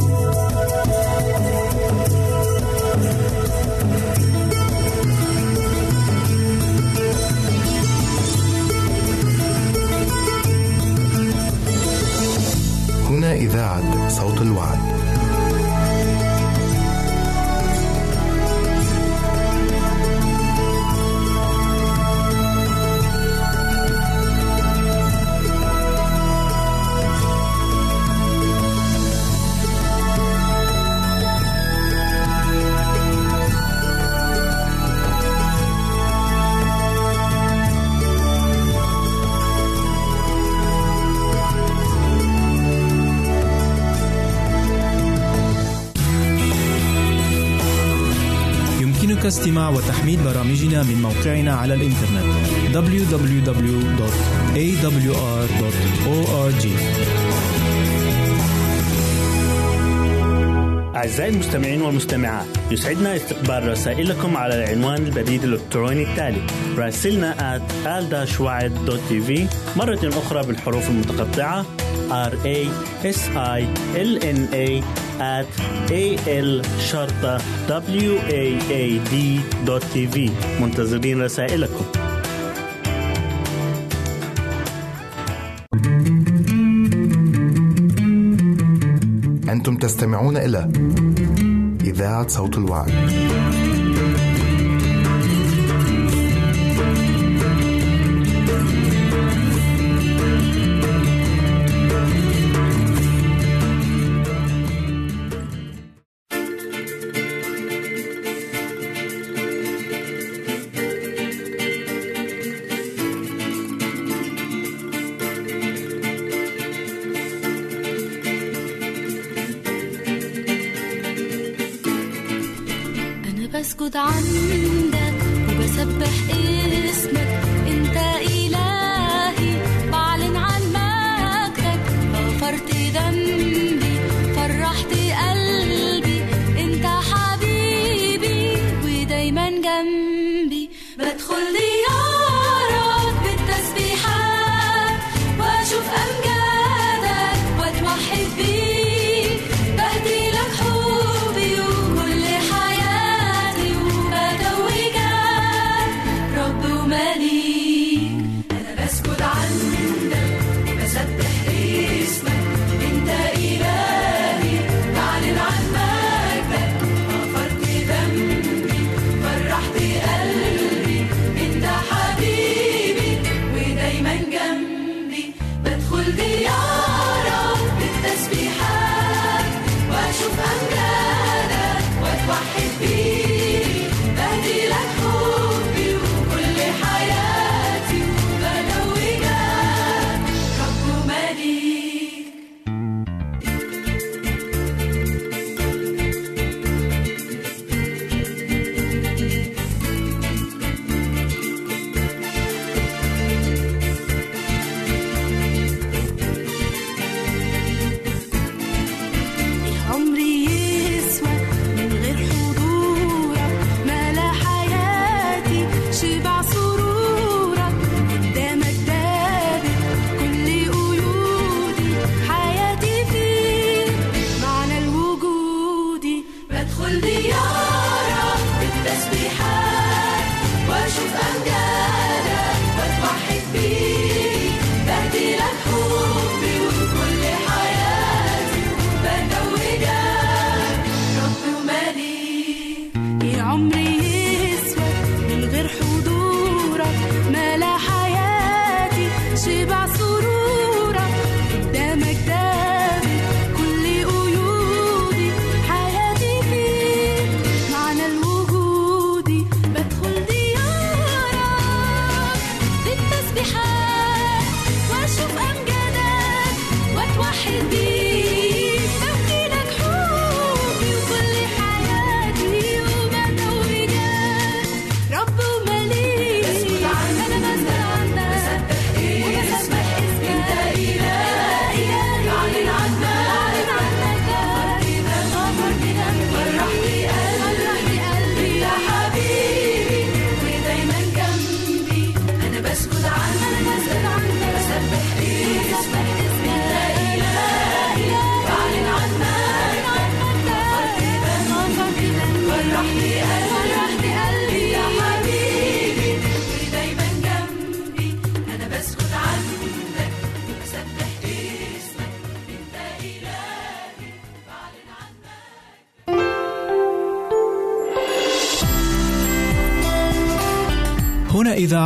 هنا موقعنا على الإنترنت. www.awr.org أعزائي المستمعين والمستمعات يسعدنا استقبال رسائلكم على العنوان البريد الإلكتروني التالي راسلنا at مرة أخرى بالحروف المتقطعة r a s i l n a at a l شرطة w a a d تي في منتظرين رسائلكم أنتم تستمعون إلى إذاعة صوت الوعد. أنا بسجد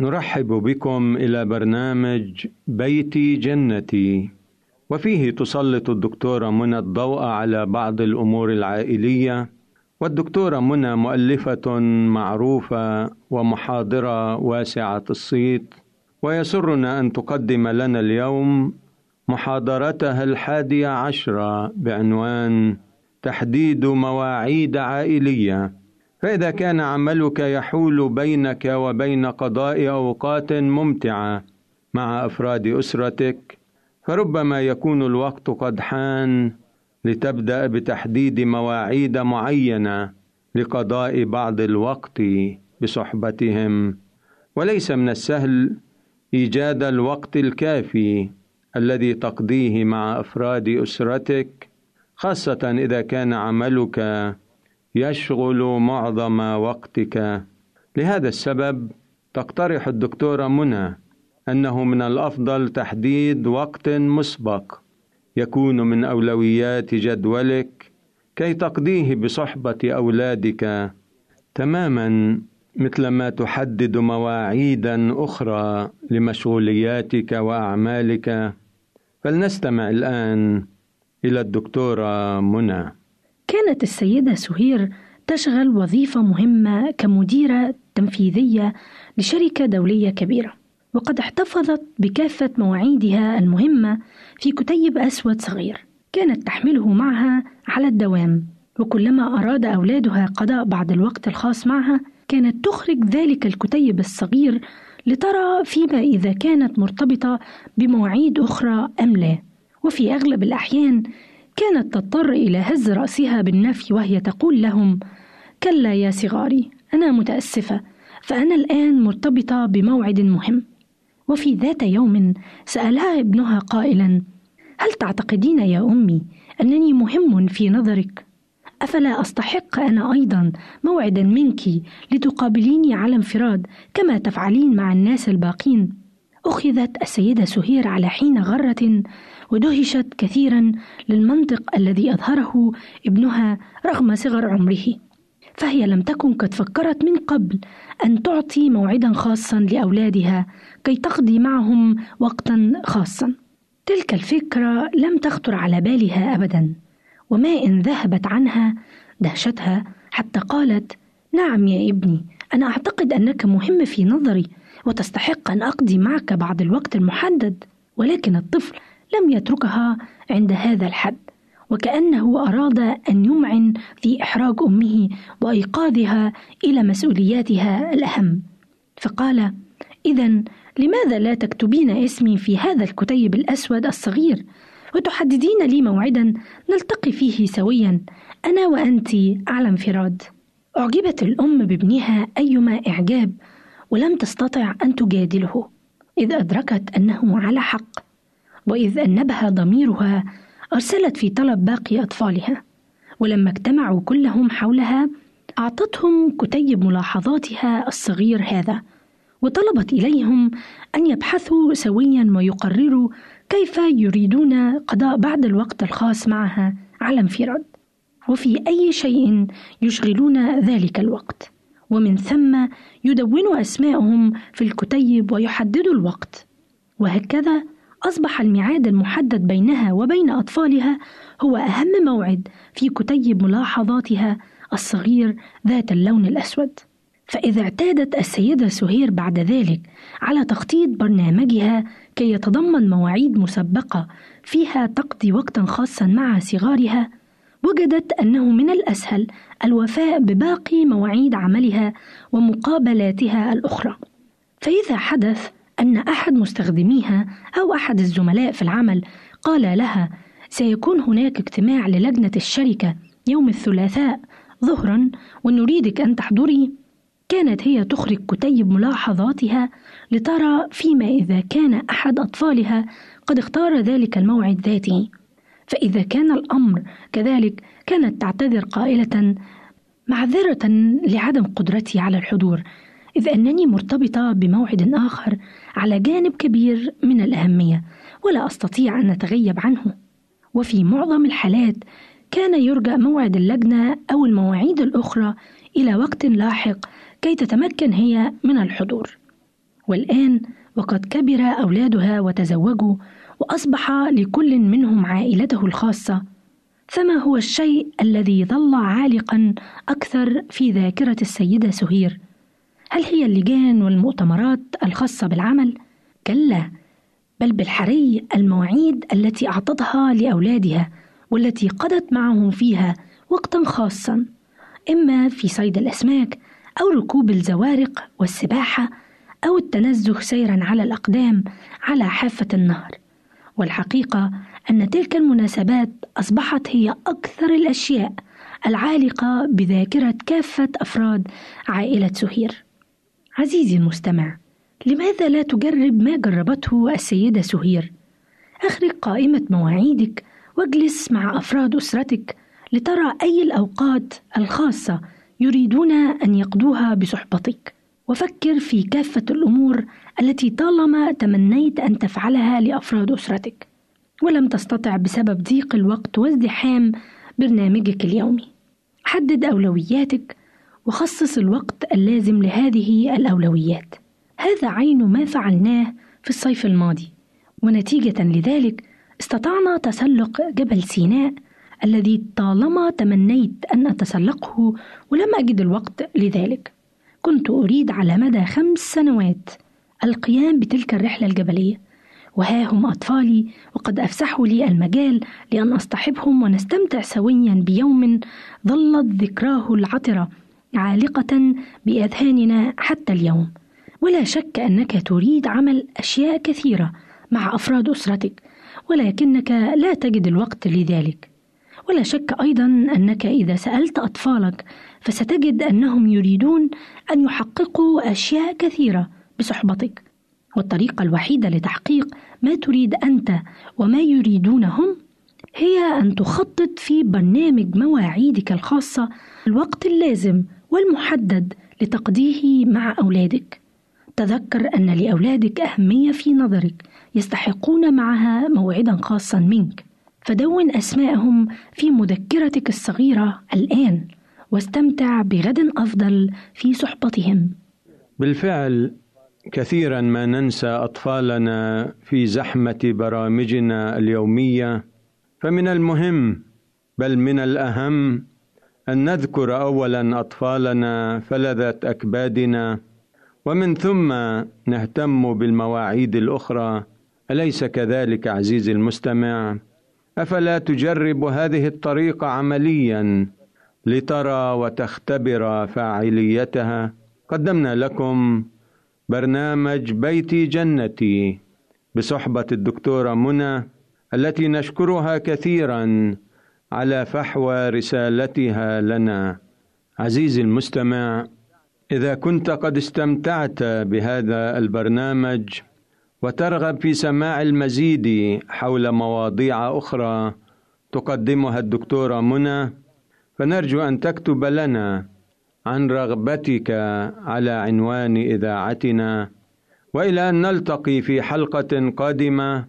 نرحب بكم إلى برنامج بيتي جنتي وفيه تسلط الدكتورة منى الضوء على بعض الأمور العائلية والدكتورة منى مؤلفة معروفة ومحاضرة واسعة الصيت ويسرنا أن تقدم لنا اليوم محاضرتها الحادية عشرة بعنوان تحديد مواعيد عائلية. فإذا كان عملك يحول بينك وبين قضاء أوقات ممتعة مع أفراد أسرتك فربما يكون الوقت قد حان لتبدأ بتحديد مواعيد معينة لقضاء بعض الوقت بصحبتهم. وليس من السهل إيجاد الوقت الكافي الذي تقضيه مع أفراد أسرتك خاصة إذا كان عملك يشغل معظم وقتك. لهذا السبب تقترح الدكتورة منى أنه من الأفضل تحديد وقت مسبق يكون من أولويات جدولك كي تقضيه بصحبة أولادك. تماما مثلما تحدد مواعيدا أخرى لمشغولياتك وأعمالك. فلنستمع الآن إلى الدكتورة منى. كانت السيدة سهير تشغل وظيفة مهمة كمديرة تنفيذية لشركة دولية كبيرة. وقد احتفظت بكافة مواعيدها المهمة في كتيب أسود صغير كانت تحمله معها على الدوام. وكلما أراد أولادها قضاء بعض الوقت الخاص معها كانت تخرج ذلك الكتيب الصغير لترى فيما إذا كانت مرتبطة بمواعيد أخرى أم لا. وفي أغلب الأحيان كانت تضطر إلى هز رأسها بالنفي وهي تقول لهم: كلا يا صغاري، أنا متأسفة، فأنا الآن مرتبطة بموعد مهم. وفي ذات يوم سألها ابنها قائلا: هل تعتقدين يا أمي أنني مهم في نظرك؟ أفلا أستحق أنا أيضا موعدا منك لتقابليني على انفراد كما تفعلين مع الناس الباقين؟ أخذت السيدة سهير على حين غرة ودهشت كثيرا للمنطق الذي أظهره ابنها رغم صغر عمره. فهي لم تكن قد فكرت من قبل أن تعطي موعدا خاصا لأولادها كي تقضي معهم وقتا خاصا. تلك الفكرة لم تخطر على بالها أبدا وما إن ذهبت عنها دهشتها حتى قالت نعم يا ابني أنا أعتقد أنك مهم في نظري وتستحق أن أقضي معك بعض الوقت المحدد ولكن الطفل لم يتركها عند هذا الحد وكأنه أراد أن يمعن في إحراج أمه وإيقاظها إلى مسؤولياتها الأهم. فقال إذا لماذا لا تكتبين اسمي في هذا الكتيب الأسود الصغير؟ وتحددين لي موعدا نلتقي فيه سويا أنا وأنت على انفراد. أعجبت الأم بابنها أيما إعجاب ولم تستطع أن تجادله إذ أدركت أنه على حق. وإذ أنبها ضميرها أرسلت في طلب باقي أطفالها ولما اجتمعوا كلهم حولها أعطتهم كتيب ملاحظاتها الصغير هذا وطلبت إليهم أن يبحثوا سويا ويقرروا كيف يريدون قضاء بعض الوقت الخاص معها على انفراد وفي أي شيء يشغلون ذلك الوقت ومن ثم يدونوا أسماءهم في الكتيب ويحددوا الوقت وهكذا أصبح الميعاد المحدد بينها وبين أطفالها هو أهم موعد في كتيب ملاحظاتها الصغير ذات اللون الأسود. فإذا اعتادت السيدة سهير بعد ذلك على تخطيط برنامجها كي يتضمن مواعيد مسبقة فيها تقضي وقتا خاصا مع صغارها وجدت أنه من الأسهل الوفاء بباقي مواعيد عملها ومقابلاتها الأخرى. فإذا حدث أن أحد مستخدميها أو أحد الزملاء في العمل قال لها سيكون هناك اجتماع للجنة الشركة يوم الثلاثاء ظهرا ونريدك أن تحضري. كانت هي تخرج كتيب ملاحظاتها لترى فيما إذا كان أحد أطفالها قد اختار ذلك الموعد ذاته فإذا كان الأمر كذلك كانت تعتذر قائلة معذرة لعدم قدرتي على الحضور. إذ أنني مرتبطة بموعد آخر على جانب كبير من الأهمية ولا أستطيع أن أتغيب عنه. وفي معظم الحالات كان يرجى موعد اللجنة أو المواعيد الأخرى إلى وقت لاحق كي تتمكن هي من الحضور. والآن وقد كبر أولادها وتزوجوا وأصبح لكل منهم عائلته الخاصة. فما هو الشيء الذي ظل عالقا أكثر في ذاكرة السيدة سهير؟ هل هي اللجان والمؤتمرات الخاصة بالعمل؟ كلا بل بالحري المواعيد التي أعطتها لأولادها والتي قضت معهم فيها وقتا خاصا إما في صيد الأسماك أو ركوب الزوارق والسباحة أو التنزه سيرا على الأقدام على حافة النهر والحقيقة أن تلك المناسبات أصبحت هي أكثر الأشياء العالقة بذاكرة كافة أفراد عائلة سهير. عزيزي المستمع، لماذا لا تجرب ما جربته السيدة سهير؟ أخرج قائمة مواعيدك واجلس مع أفراد أسرتك لترى أي الأوقات الخاصة يريدون أن يقضوها بصحبتك، وفكر في كافة الأمور التي طالما تمنيت أن تفعلها لأفراد أسرتك، ولم تستطع بسبب ضيق الوقت وازدحام برنامجك اليومي. حدد أولوياتك وخصص الوقت اللازم لهذه الأولويات. هذا عين ما فعلناه في الصيف الماضي، ونتيجة لذلك استطعنا تسلق جبل سيناء الذي طالما تمنيت أن أتسلقه ولم أجد الوقت لذلك. كنت أريد على مدى خمس سنوات القيام بتلك الرحلة الجبلية، وها هم أطفالي وقد أفسحوا لي المجال لأن أصطحبهم ونستمتع سويا بيوم ظلت ذكراه العطرة عالقة بأذهاننا حتى اليوم. ولا شك أنك تريد عمل أشياء كثيرة مع أفراد أسرتك، ولكنك لا تجد الوقت لذلك. ولا شك أيضا أنك إذا سألت أطفالك فستجد أنهم يريدون أن يحققوا أشياء كثيرة بصحبتك، والطريقة الوحيدة لتحقيق ما تريد أنت وما يريدون هم هي أن تخطط في برنامج مواعيدك الخاصة الوقت اللازم والمحدد لتقضيه مع أولادك. تذكر أن لأولادك أهمية في نظرك يستحقون معها موعدا خاصا منك. فدون أسماءهم في مذكرتك الصغيرة الآن واستمتع بغد أفضل في صحبتهم. بالفعل كثيرا ما ننسى أطفالنا في زحمة برامجنا اليومية فمن المهم بل من الأهم أن نذكر اولا أطفالنا فلذه أكبادنا ومن ثم نهتم بالمواعيد الأخرى. أليس كذلك عزيزي المستمع؟ أفلا تجرب هذه الطريقة عمليا لترى وتختبر فاعليتها. قدمنا لكم برنامج بيتي جنتي بصحبة الدكتورة منى التي نشكرها كثيرا على فحوى رسالتها لنا. عزيزي المستمع إذا كنت قد استمتعت بهذا البرنامج وترغب في سماع المزيد حول مواضيع أخرى تقدمها الدكتورة منى فنرجو أن تكتب لنا عن رغبتك على عنوان إذاعتنا. وإلى أن نلتقي في حلقة قادمة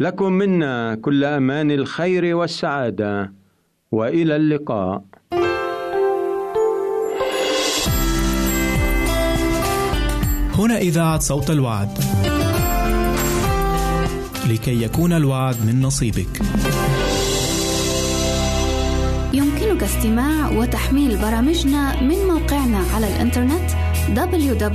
لكم منا كل أمان الخير والسعادة وإلى اللقاء. هنا إذاعة صوت الوعد. لكي يكون الوعد من نصيبك. يمكنك استماع وتحميل برامجنا من موقعنا على الإنترنت www.awr.org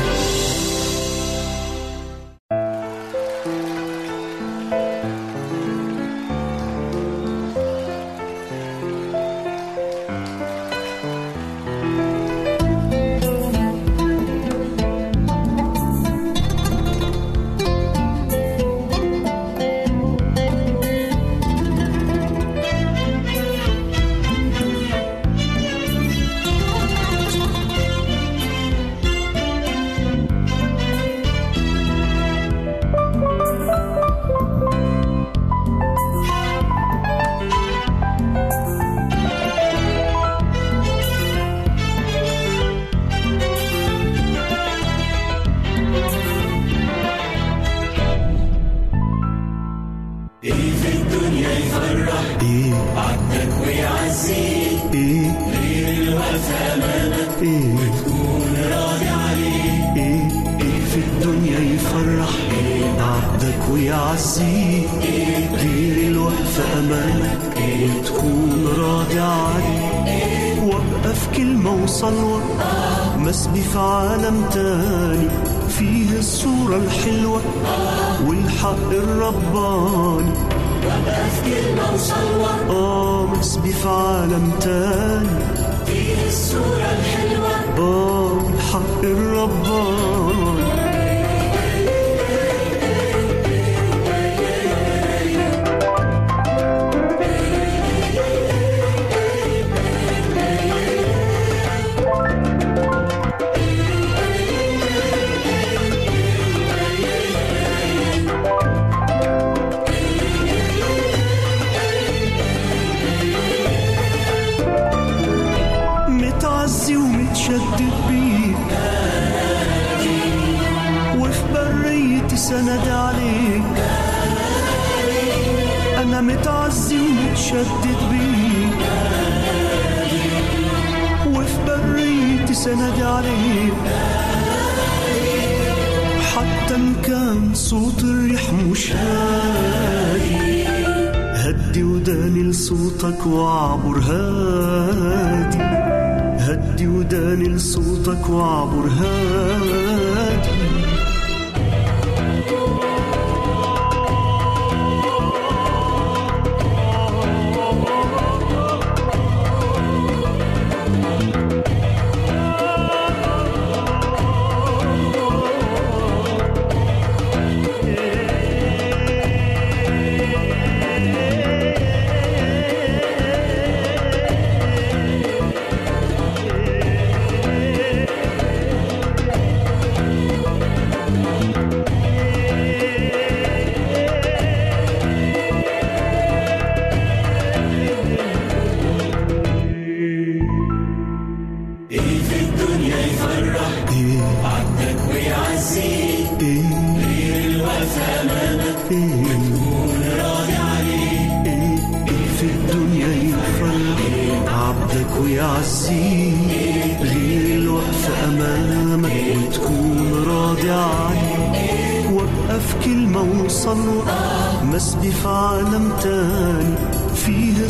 ومتشدد بيك وفي بريتي سند عليك حتى إن كان صوت الريح مش هادي هدي وداني لصوتك واعبر هادي. هدي وداني لصوتك واعبر هادي.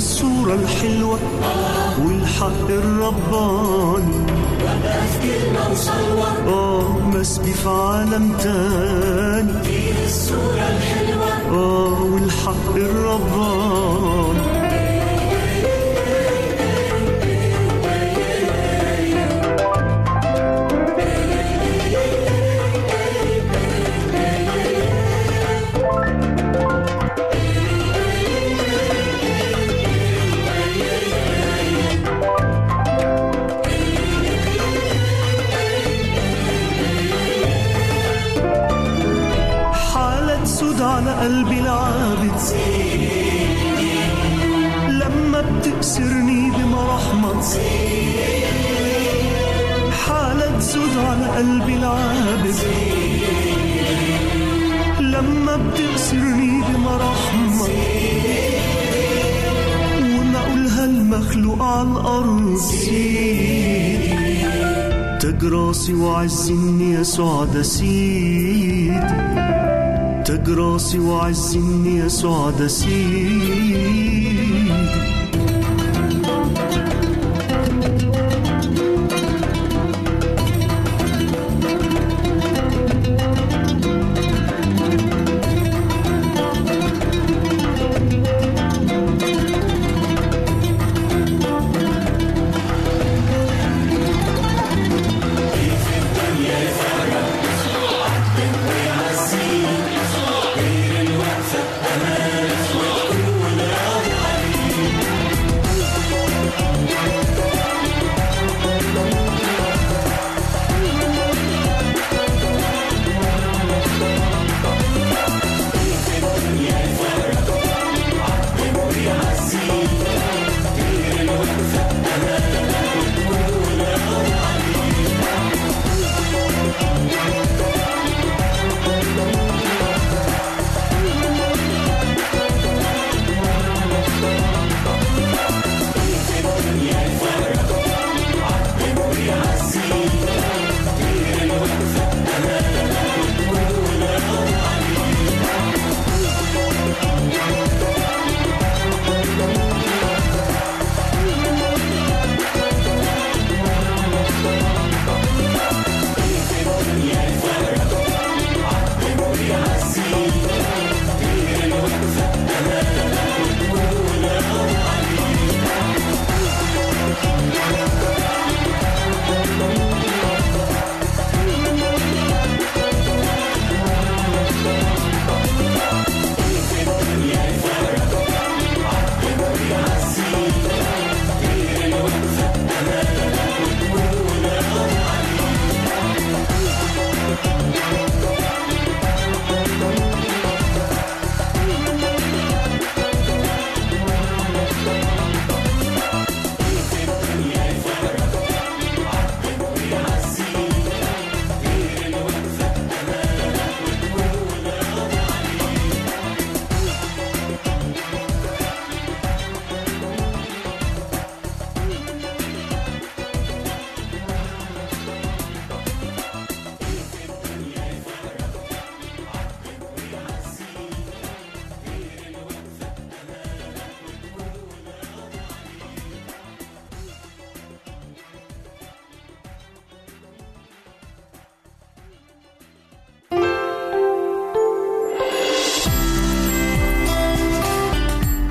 الصورة الحلوة والحق الرباني. آه مسبي في عالم تاني. فيه الصورة الحلوة آه والحق الرباني. قلبي العابد لما بتأسرني بمرحمة حالة سود على قلبي العابد لما بتأسرني بمرحمة وما أقولها المخلوق على الأرض سيدي تاج راسي وعز يسوع ده سيدي تاج راسي وعز اني يسوع ده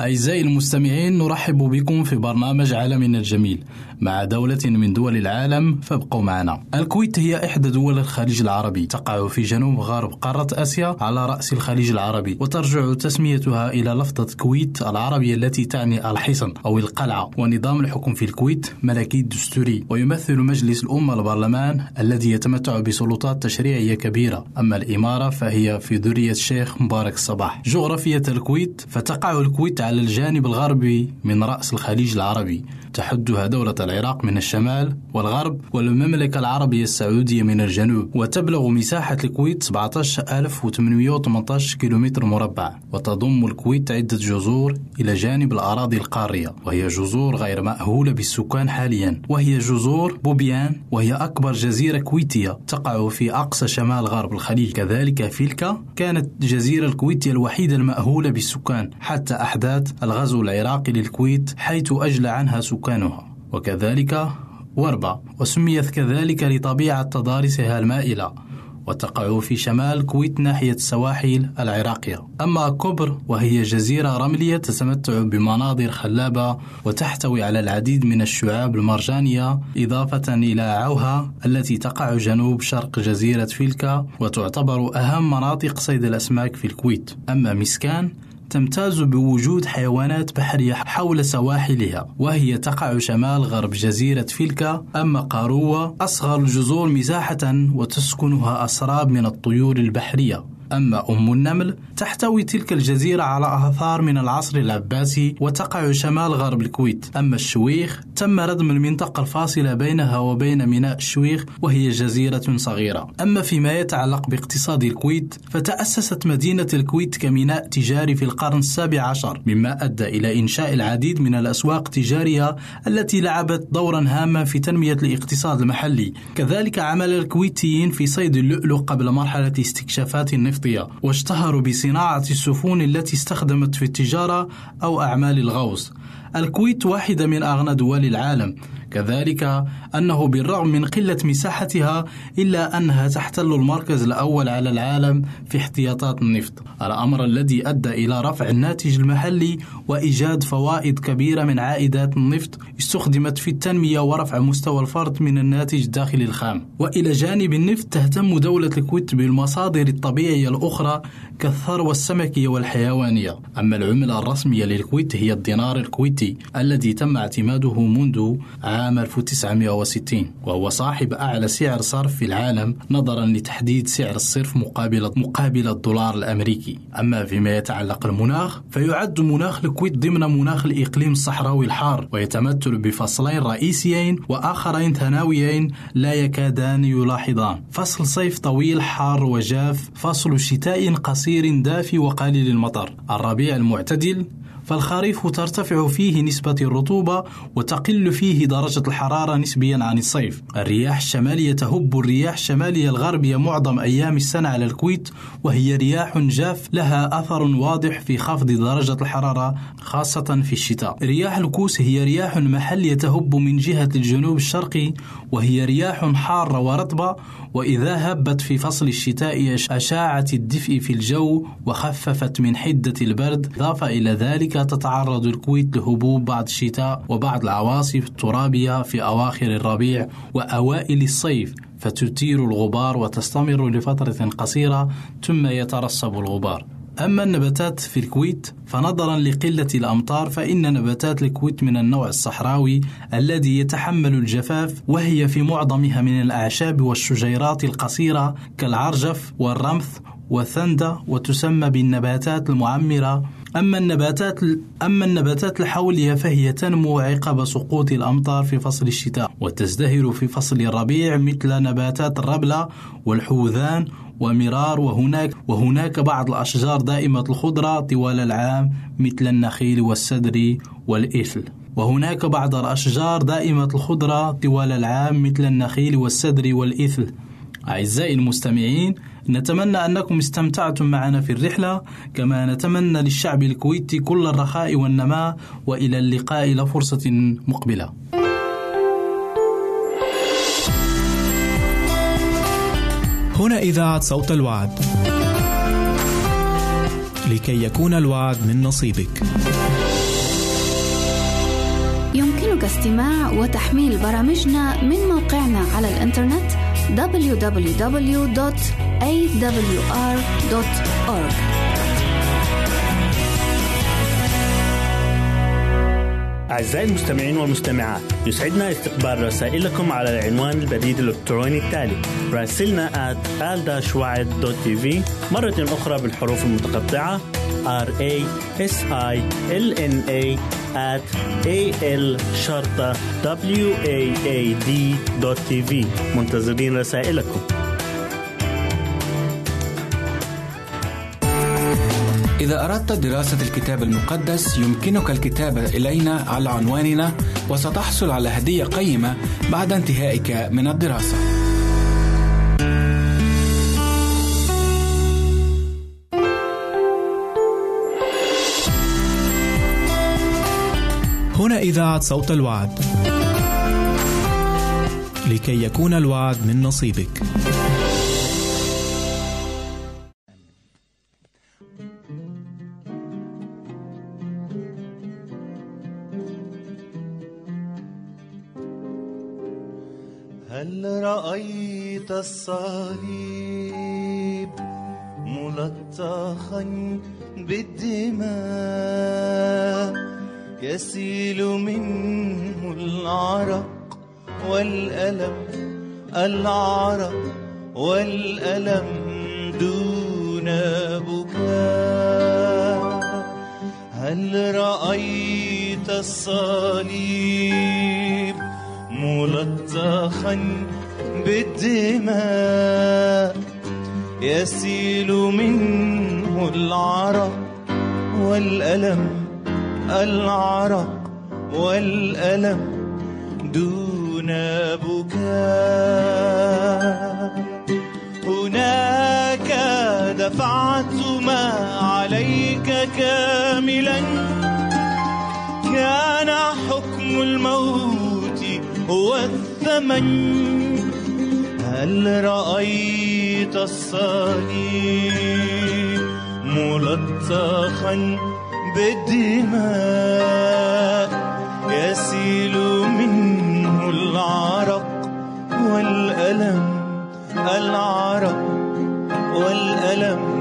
أعزائي المستمعين نرحب بكم في برنامج عالمنا الجميل مع دولة من دول العالم فابقوا معنا. الكويت هي إحدى دول الخليج العربي تقع في جنوب غرب قارة آسيا على رأس الخليج العربي وترجع تسميتها إلى لفظة كويت العربية التي تعني الحصن أو القلعة ونظام الحكم في الكويت ملكي دستوري ويمثل مجلس الأمة البرلمان الذي يتمتع بسلطات تشريعية كبيرة. أما الإمارة فهي في ذرية الشيخ مبارك الصباح جغرافية الكويت فتقع الكويت على الجانب الغربي من رأس الخليج العربي. تحدها دولة العراق من الشمال والغرب والمملكة العربية السعودية من الجنوب وتبلغ مساحة الكويت 17818 كيلومتر مربع وتضم الكويت عدة جزر إلى جانب الأراضي القارية وهي جزر غير مأهولة بالسكان حاليا وهي جزر بوبيان وهي أكبر جزيرة كويتية تقع في أقصى شمال غرب الخليج. كذلك فيلكا كانت الجزيرة الكويتية الوحيدة المأهولة بالسكان حتى أحداث الغزو العراقي للكويت حيث أجلى عنها سكانها وكذلك وربا. وسميت كذلك لطبيعة تضاريسها المائلة. وتقع في شمال الكويت ناحية السواحل العراقية. أما كوبر وهي جزيرة رملية تتمتع بمناظر خلابة وتحتوي على العديد من الشعاب المرجانية إضافة إلى عوها التي تقع جنوب شرق جزيرة فيلكا وتعتبر أهم مناطق صيد الأسماك في الكويت. أما مسكان تمتاز بوجود حيوانات بحرية حول سواحلها وهي تقع شمال غرب جزيرة فيلكا أما قاروة أصغر الجزر مساحة وتسكنها أسراب من الطيور البحرية. أما أم النمل تحتوي تلك الجزيرة على آثار من العصر العباسي وتقع شمال غرب الكويت. أما الشويخ تم ردم المنطقة الفاصلة بينها وبين ميناء الشويخ وهي جزيرة صغيرة. أما فيما يتعلق باقتصاد الكويت فتأسست مدينة الكويت كميناء تجاري في القرن السابع عشر مما أدى إلى إنشاء العديد من الأسواق التجارية التي لعبت دورا هاما في تنمية الاقتصاد المحلي. كذلك عمل الكويتيين في صيد اللؤلؤ قبل مرحلة استكشافات النفط. النفطية واشتهروا بصناعة السفن التي استخدمت في التجارة أو أعمال الغوص. الكويت واحدة من أغنى دول العالم. كذلك أنه بالرغم من قلة مساحتها إلا أنها تحتل المركز الأول على العالم في احتياطات النفط. الأمر الذي أدى إلى رفع الناتج المحلي وإيجاد فوائد كبيرة من عائدات النفط استخدمت في التنمية ورفع مستوى الفرد من الناتج الداخلي الخام. وإلى جانب النفط تهتم دولة الكويت بالمصادر الطبيعية الأخرى كالثروة السمكية والحيوانية. أما العملة الرسمية للكويت هي الدينار الكويتي. الذي تم اعتماده منذ عام 1960 وهو صاحب أعلى سعر صرف في العالم نظرا لتحديد سعر الصرف مقابل مقابل الدولار الأمريكي. أما فيما يتعلق المناخ فيعد مناخ الكويت ضمن مناخ الإقليم الصحراوي الحار ويتمثل بفصلين رئيسيين وآخرين ثانويين لا يكادان يلاحظان. فصل صيف طويل حار وجاف فصل شتاء قصير دافي وقليل المطر. الربيع المعتدل فالخريف ترتفع فيه نسبة الرطوبة وتقل فيه درجة الحرارة نسبيا عن الصيف. الرياح الشمالية تهب الرياح الشمالية الغربية معظم أيام السنة على الكويت وهي رياح جاف لها أثر واضح في خفض درجة الحرارة خاصة في الشتاء. رياح الكوس هي رياح محلية تهب من جهة الجنوب الشرقي وهي رياح حارة ورطبة وإذا هبت في فصل الشتاء أشاعت الدفء في الجو وخففت من حدة البرد إضافة إلى ذلك تتعرض الكويت لهبوب بعض الشتاء وبعض العواصف الترابية في أواخر الربيع وأوائل الصيف فتثير الغبار وتستمر لفترة قصيرة ثم يترسب الغبار. أما النباتات في الكويت فنظرا لقلة الأمطار فإن نباتات الكويت من النوع الصحراوي الذي يتحمل الجفاف وهي في معظمها من الأعشاب والشجيرات القصيرة كالعرجف والرمث والثندة وتسمى بالنباتات المعمرة أما النباتات أما النباتات الحولية فهي تنمو عقب سقوط الأمطار في فصل الشتاء وتزدهر في فصل الربيع مثل نباتات الربلة والحوذان ومرار وهناك وهناك بعض الأشجار دائمة الخضرة طوال العام مثل النخيل والسدر والإثل وهناك بعض الأشجار دائمة الخضرة طوال العام مثل النخيل والسدر والإثل أعزائي المستمعين نتمنى أنكم استمتعتم معنا في الرحلة كما نتمنى للشعب الكويتي كل الرخاء والنماء وإلى اللقاء إلى فرصة مقبلة. هنا إذاعة صوت الوعد. لكي يكون الوعد من نصيبك. يمكنك استماع وتحميل برامجنا من موقعنا على الإنترنت www.awr.org أعزائي المستمعين والمستمعات يسعدنا استقبال رسائلكم على العنوان البريد الإلكتروني التالي راسلنا at مرة أخرى بالحروف المتقطعة r a s i l n a at a l شرطة w a a d tv منتظرين رسائلكم إذا أردت دراسة الكتاب المقدس يمكنك الكتابة إلينا على عنواننا وستحصل على هدية قيمة بعد انتهائك من الدراسة. هنا إذاعة صوت الوعد. لكي يكون الوعد من نصيبك. هل رأيت الصليب ملطخا بالدماء يسيل والألم العرق والألم دون بكاء. هل رأيت الصليب ملطخا بالدماء؟ يسيل منه العرق والألم العرق والألم دون بكاء هناك دفعت ما عليك كاملا. كان حكم الموت هو الثمن. هل رأيت الصليب ملطخا بالدماء يسيل منه العرق والألم العرق والألم.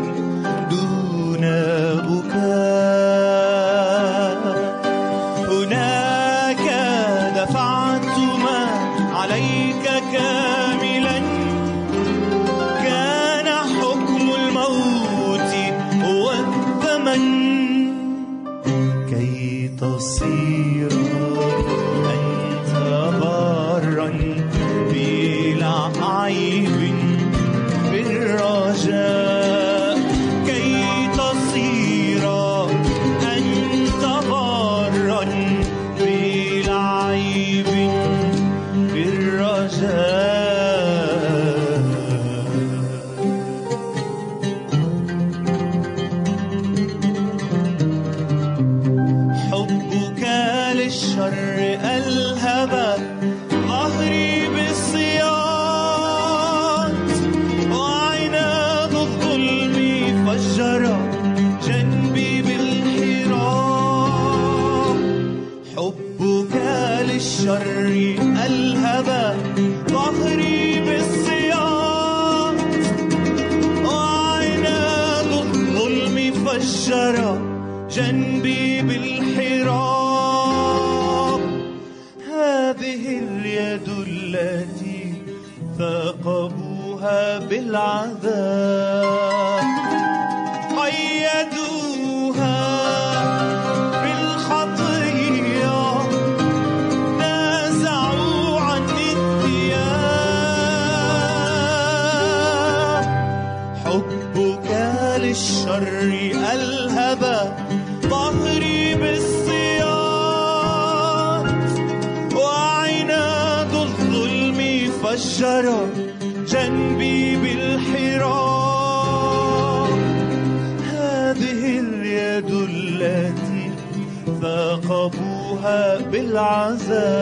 جرى جنبي بالحراء هذه اليد التي ثاقبوها بالعذاب.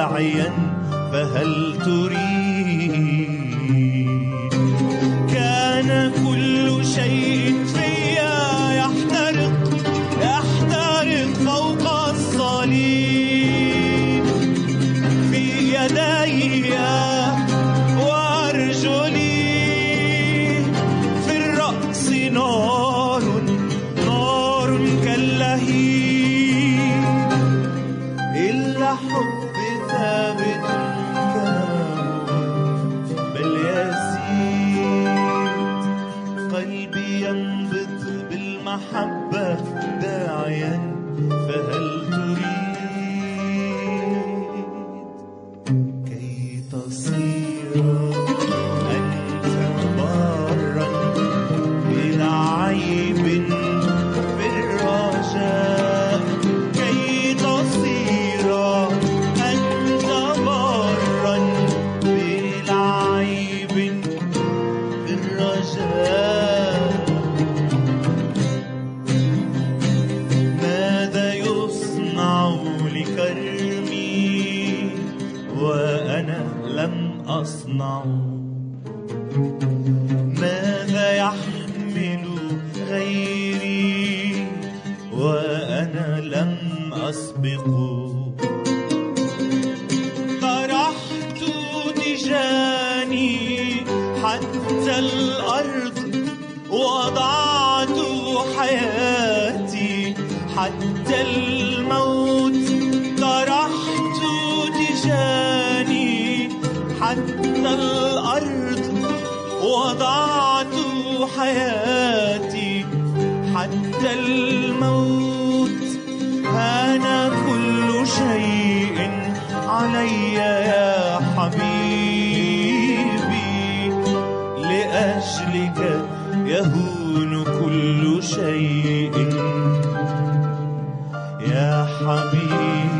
داعيا فهل تريد؟ كان كل شيء فيا يحترق يحترق فوق الصليب. في يدي لأجلك يهون كل شيء. يا حبيبي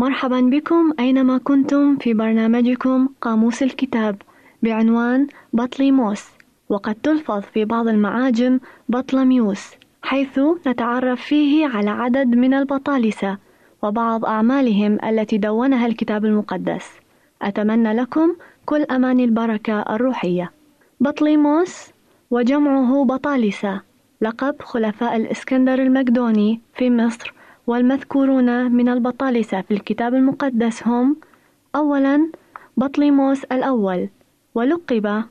مرحبا بكم أينما كنتم في برنامجكم قاموس الكتاب بعنوان بطليموس وقد تلفظ في بعض المعاجم بطلميوس حيث نتعرف فيه على عدد من البطالسة وبعض أعمالهم التي دونها الكتاب المقدس. أتمنى لكم كل أمان البركة الروحية. بطليموس وجمعه بطالسة لقب خلفاء الإسكندر المقدوني في مصر والمذكورون من البطالسة في الكتاب المقدس هم أولا بطليموس الأول ولقب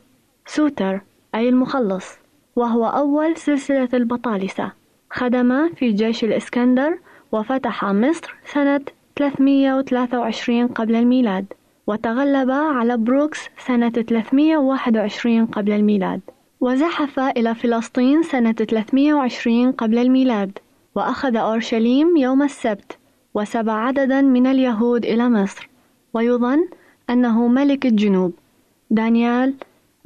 سوتر أي المخلص وهو أول سلسلة البطالسة. خدم في جيش الإسكندر وفتح مصر سنة 323 قبل الميلاد وتغلب على بروكس سنة 321 قبل الميلاد وزحف إلى فلسطين سنة 320 قبل الميلاد. وأخذ أورشليم يوم السبت وسبى عددا من اليهود إلى مصر ويظن أنه ملك الجنوب. دانيال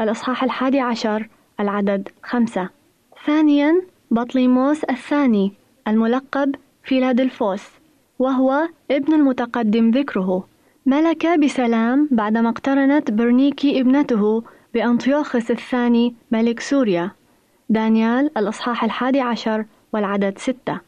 الإصحاح الحادي عشر العدد خمسة. ثانيا بطليموس الثاني الملقب فيلادلفوس وهو ابن المتقدم ذكره. ملك بسلام بعدما اقترنت برنيكي ابنته بأنطيوخس الثاني ملك سوريا. دانيال الإصحاح الحادي عشر والعدد ستة.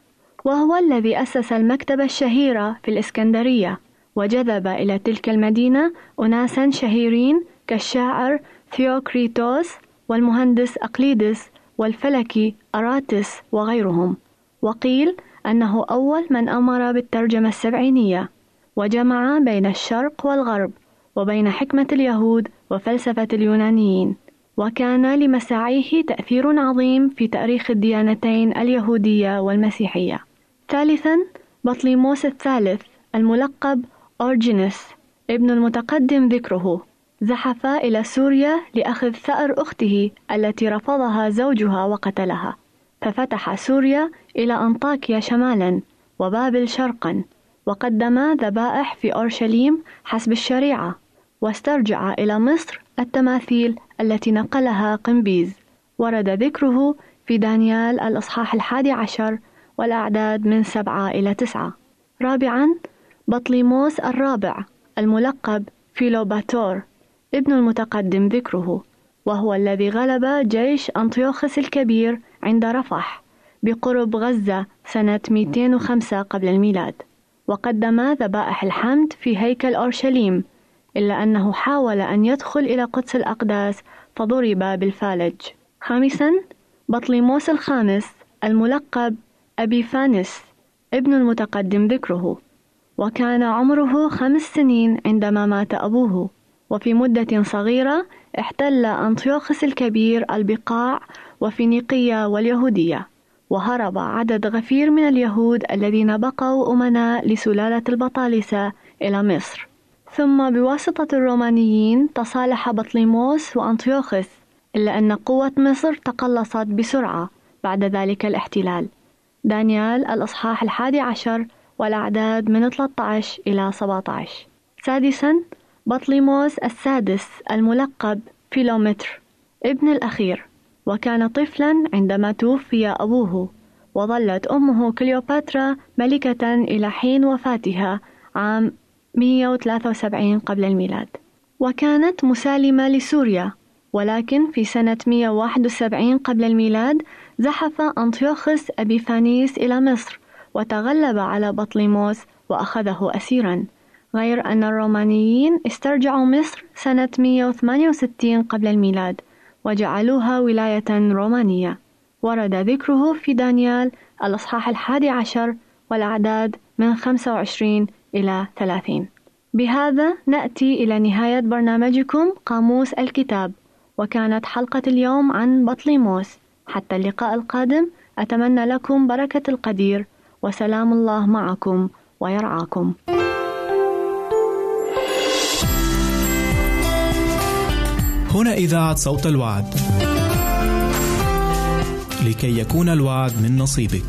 وهو الذي أسس المكتبة الشهيرة في الإسكندرية. وجذب إلى تلك المدينة أناسا شهيرين كالشاعر ثيوكريتوس والمهندس أقليدس والفلكي أراتس وغيرهم. وقيل أنه أول من أمر بالترجمة السبعينية. وجمع بين الشرق والغرب وبين حكمة اليهود وفلسفة اليونانيين. وكان لمساعيه تأثير عظيم في تأريخ الديانتين اليهودية والمسيحية. ثالثا بطليموس الثالث الملقب أورجينس ابن المتقدم ذكره زحف إلى سوريا لأخذ ثأر أخته التي رفضها زوجها وقتلها ففتح سوريا إلى أنطاكيا شمالا وبابل شرقا وقدم ذبائح في أورشليم حسب الشريعة واسترجع إلى مصر التماثيل التي نقلها قنبيز. ورد ذكره في دانيال الإصحاح الحادي عشر والأعداد من سبعة إلى تسعة. رابعا بطليموس الرابع الملقب فيلوباتور ابن المتقدم ذكره وهو الذي غلب جيش أنطيوخس الكبير عند رفح بقرب غزة سنة 205 قبل الميلاد. وقدم ذبائح الحمد في هيكل أورشليم إلا أنه حاول أن يدخل إلى قدس الأقداس فضرب بالفالج. خامسا بطليموس الخامس الملقب أبي فانس ابن المتقدم ذكره. وكان عمره خمس سنين عندما مات أبوه. وفي مدة صغيرة احتل أنطيوخس الكبير البقاع وفينيقية واليهودية. وهرب عدد غفير من اليهود الذين بقوا أمناء لسلالة البطالسة إلى مصر. ثم بواسطة الرومانيين تصالح بطليموس وأنطيوخس إلا أن قوة مصر تقلصت بسرعة بعد ذلك الاحتلال. دانيال الإصحاح الحادي عشر والأعداد من 13 إلى 17 سادسا بطليموس السادس الملقب فيلومتر ابن الأخير وكان طفلا عندما توفي أبوه وظلت أمه كليوباترا ملكة إلى حين وفاتها عام 173 قبل الميلاد. وكانت مسالمة لسوريا ولكن في سنة 171 قبل الميلاد زحف أنطيوخس أبيفانيس إلى مصر وتغلب على بطليموس وأخذه أسيرا. غير أن الرومانيين استرجعوا مصر سنة 168 قبل الميلاد وجعلوها ولاية رومانية. ورد ذكره في دانيال الأصحاح الحادي عشر والأعداد من 25 إلى 30 بهذا نأتي إلى نهاية برنامجكم قاموس الكتاب وكانت حلقة اليوم عن بطليموس. حتى اللقاء القادم أتمنى لكم بركة القدير وسلام الله معكم ويرعاكم. هنا إذاعة صوت الوعد. لكي يكون الوعد من نصيبك.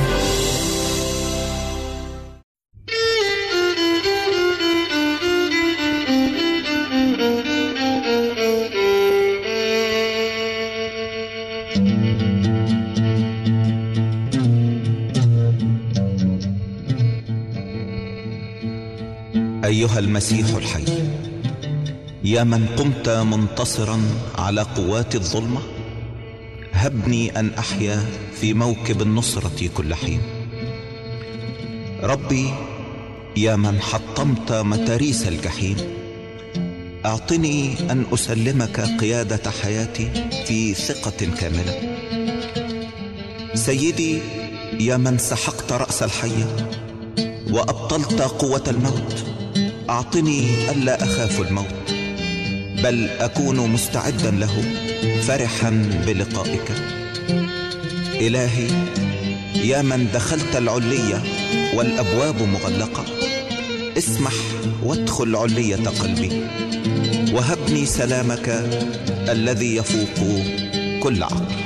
المسيح الحي. يا من قمت منتصرا على قوات الظلمة هبني أن أحيا في موكب النصرة كل حين. ربي يا من حطمت متاريس الجحيم أعطني أن أسلمك قيادة حياتي في ثقة كاملة. سيدي يا من سحقت رأس الحية وأبطلت قوة الموت أعطني ألا أخاف الموت بل أكون مستعدا له فرحا بلقائك. إلهي يا من دخلت العلية والأبواب مغلقة اسمح وادخل علية قلبي وهبني سلامك الذي يفوق كل عقل.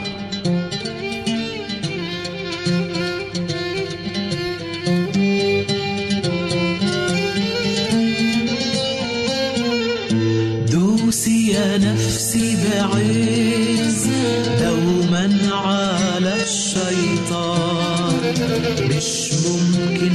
مش ممكن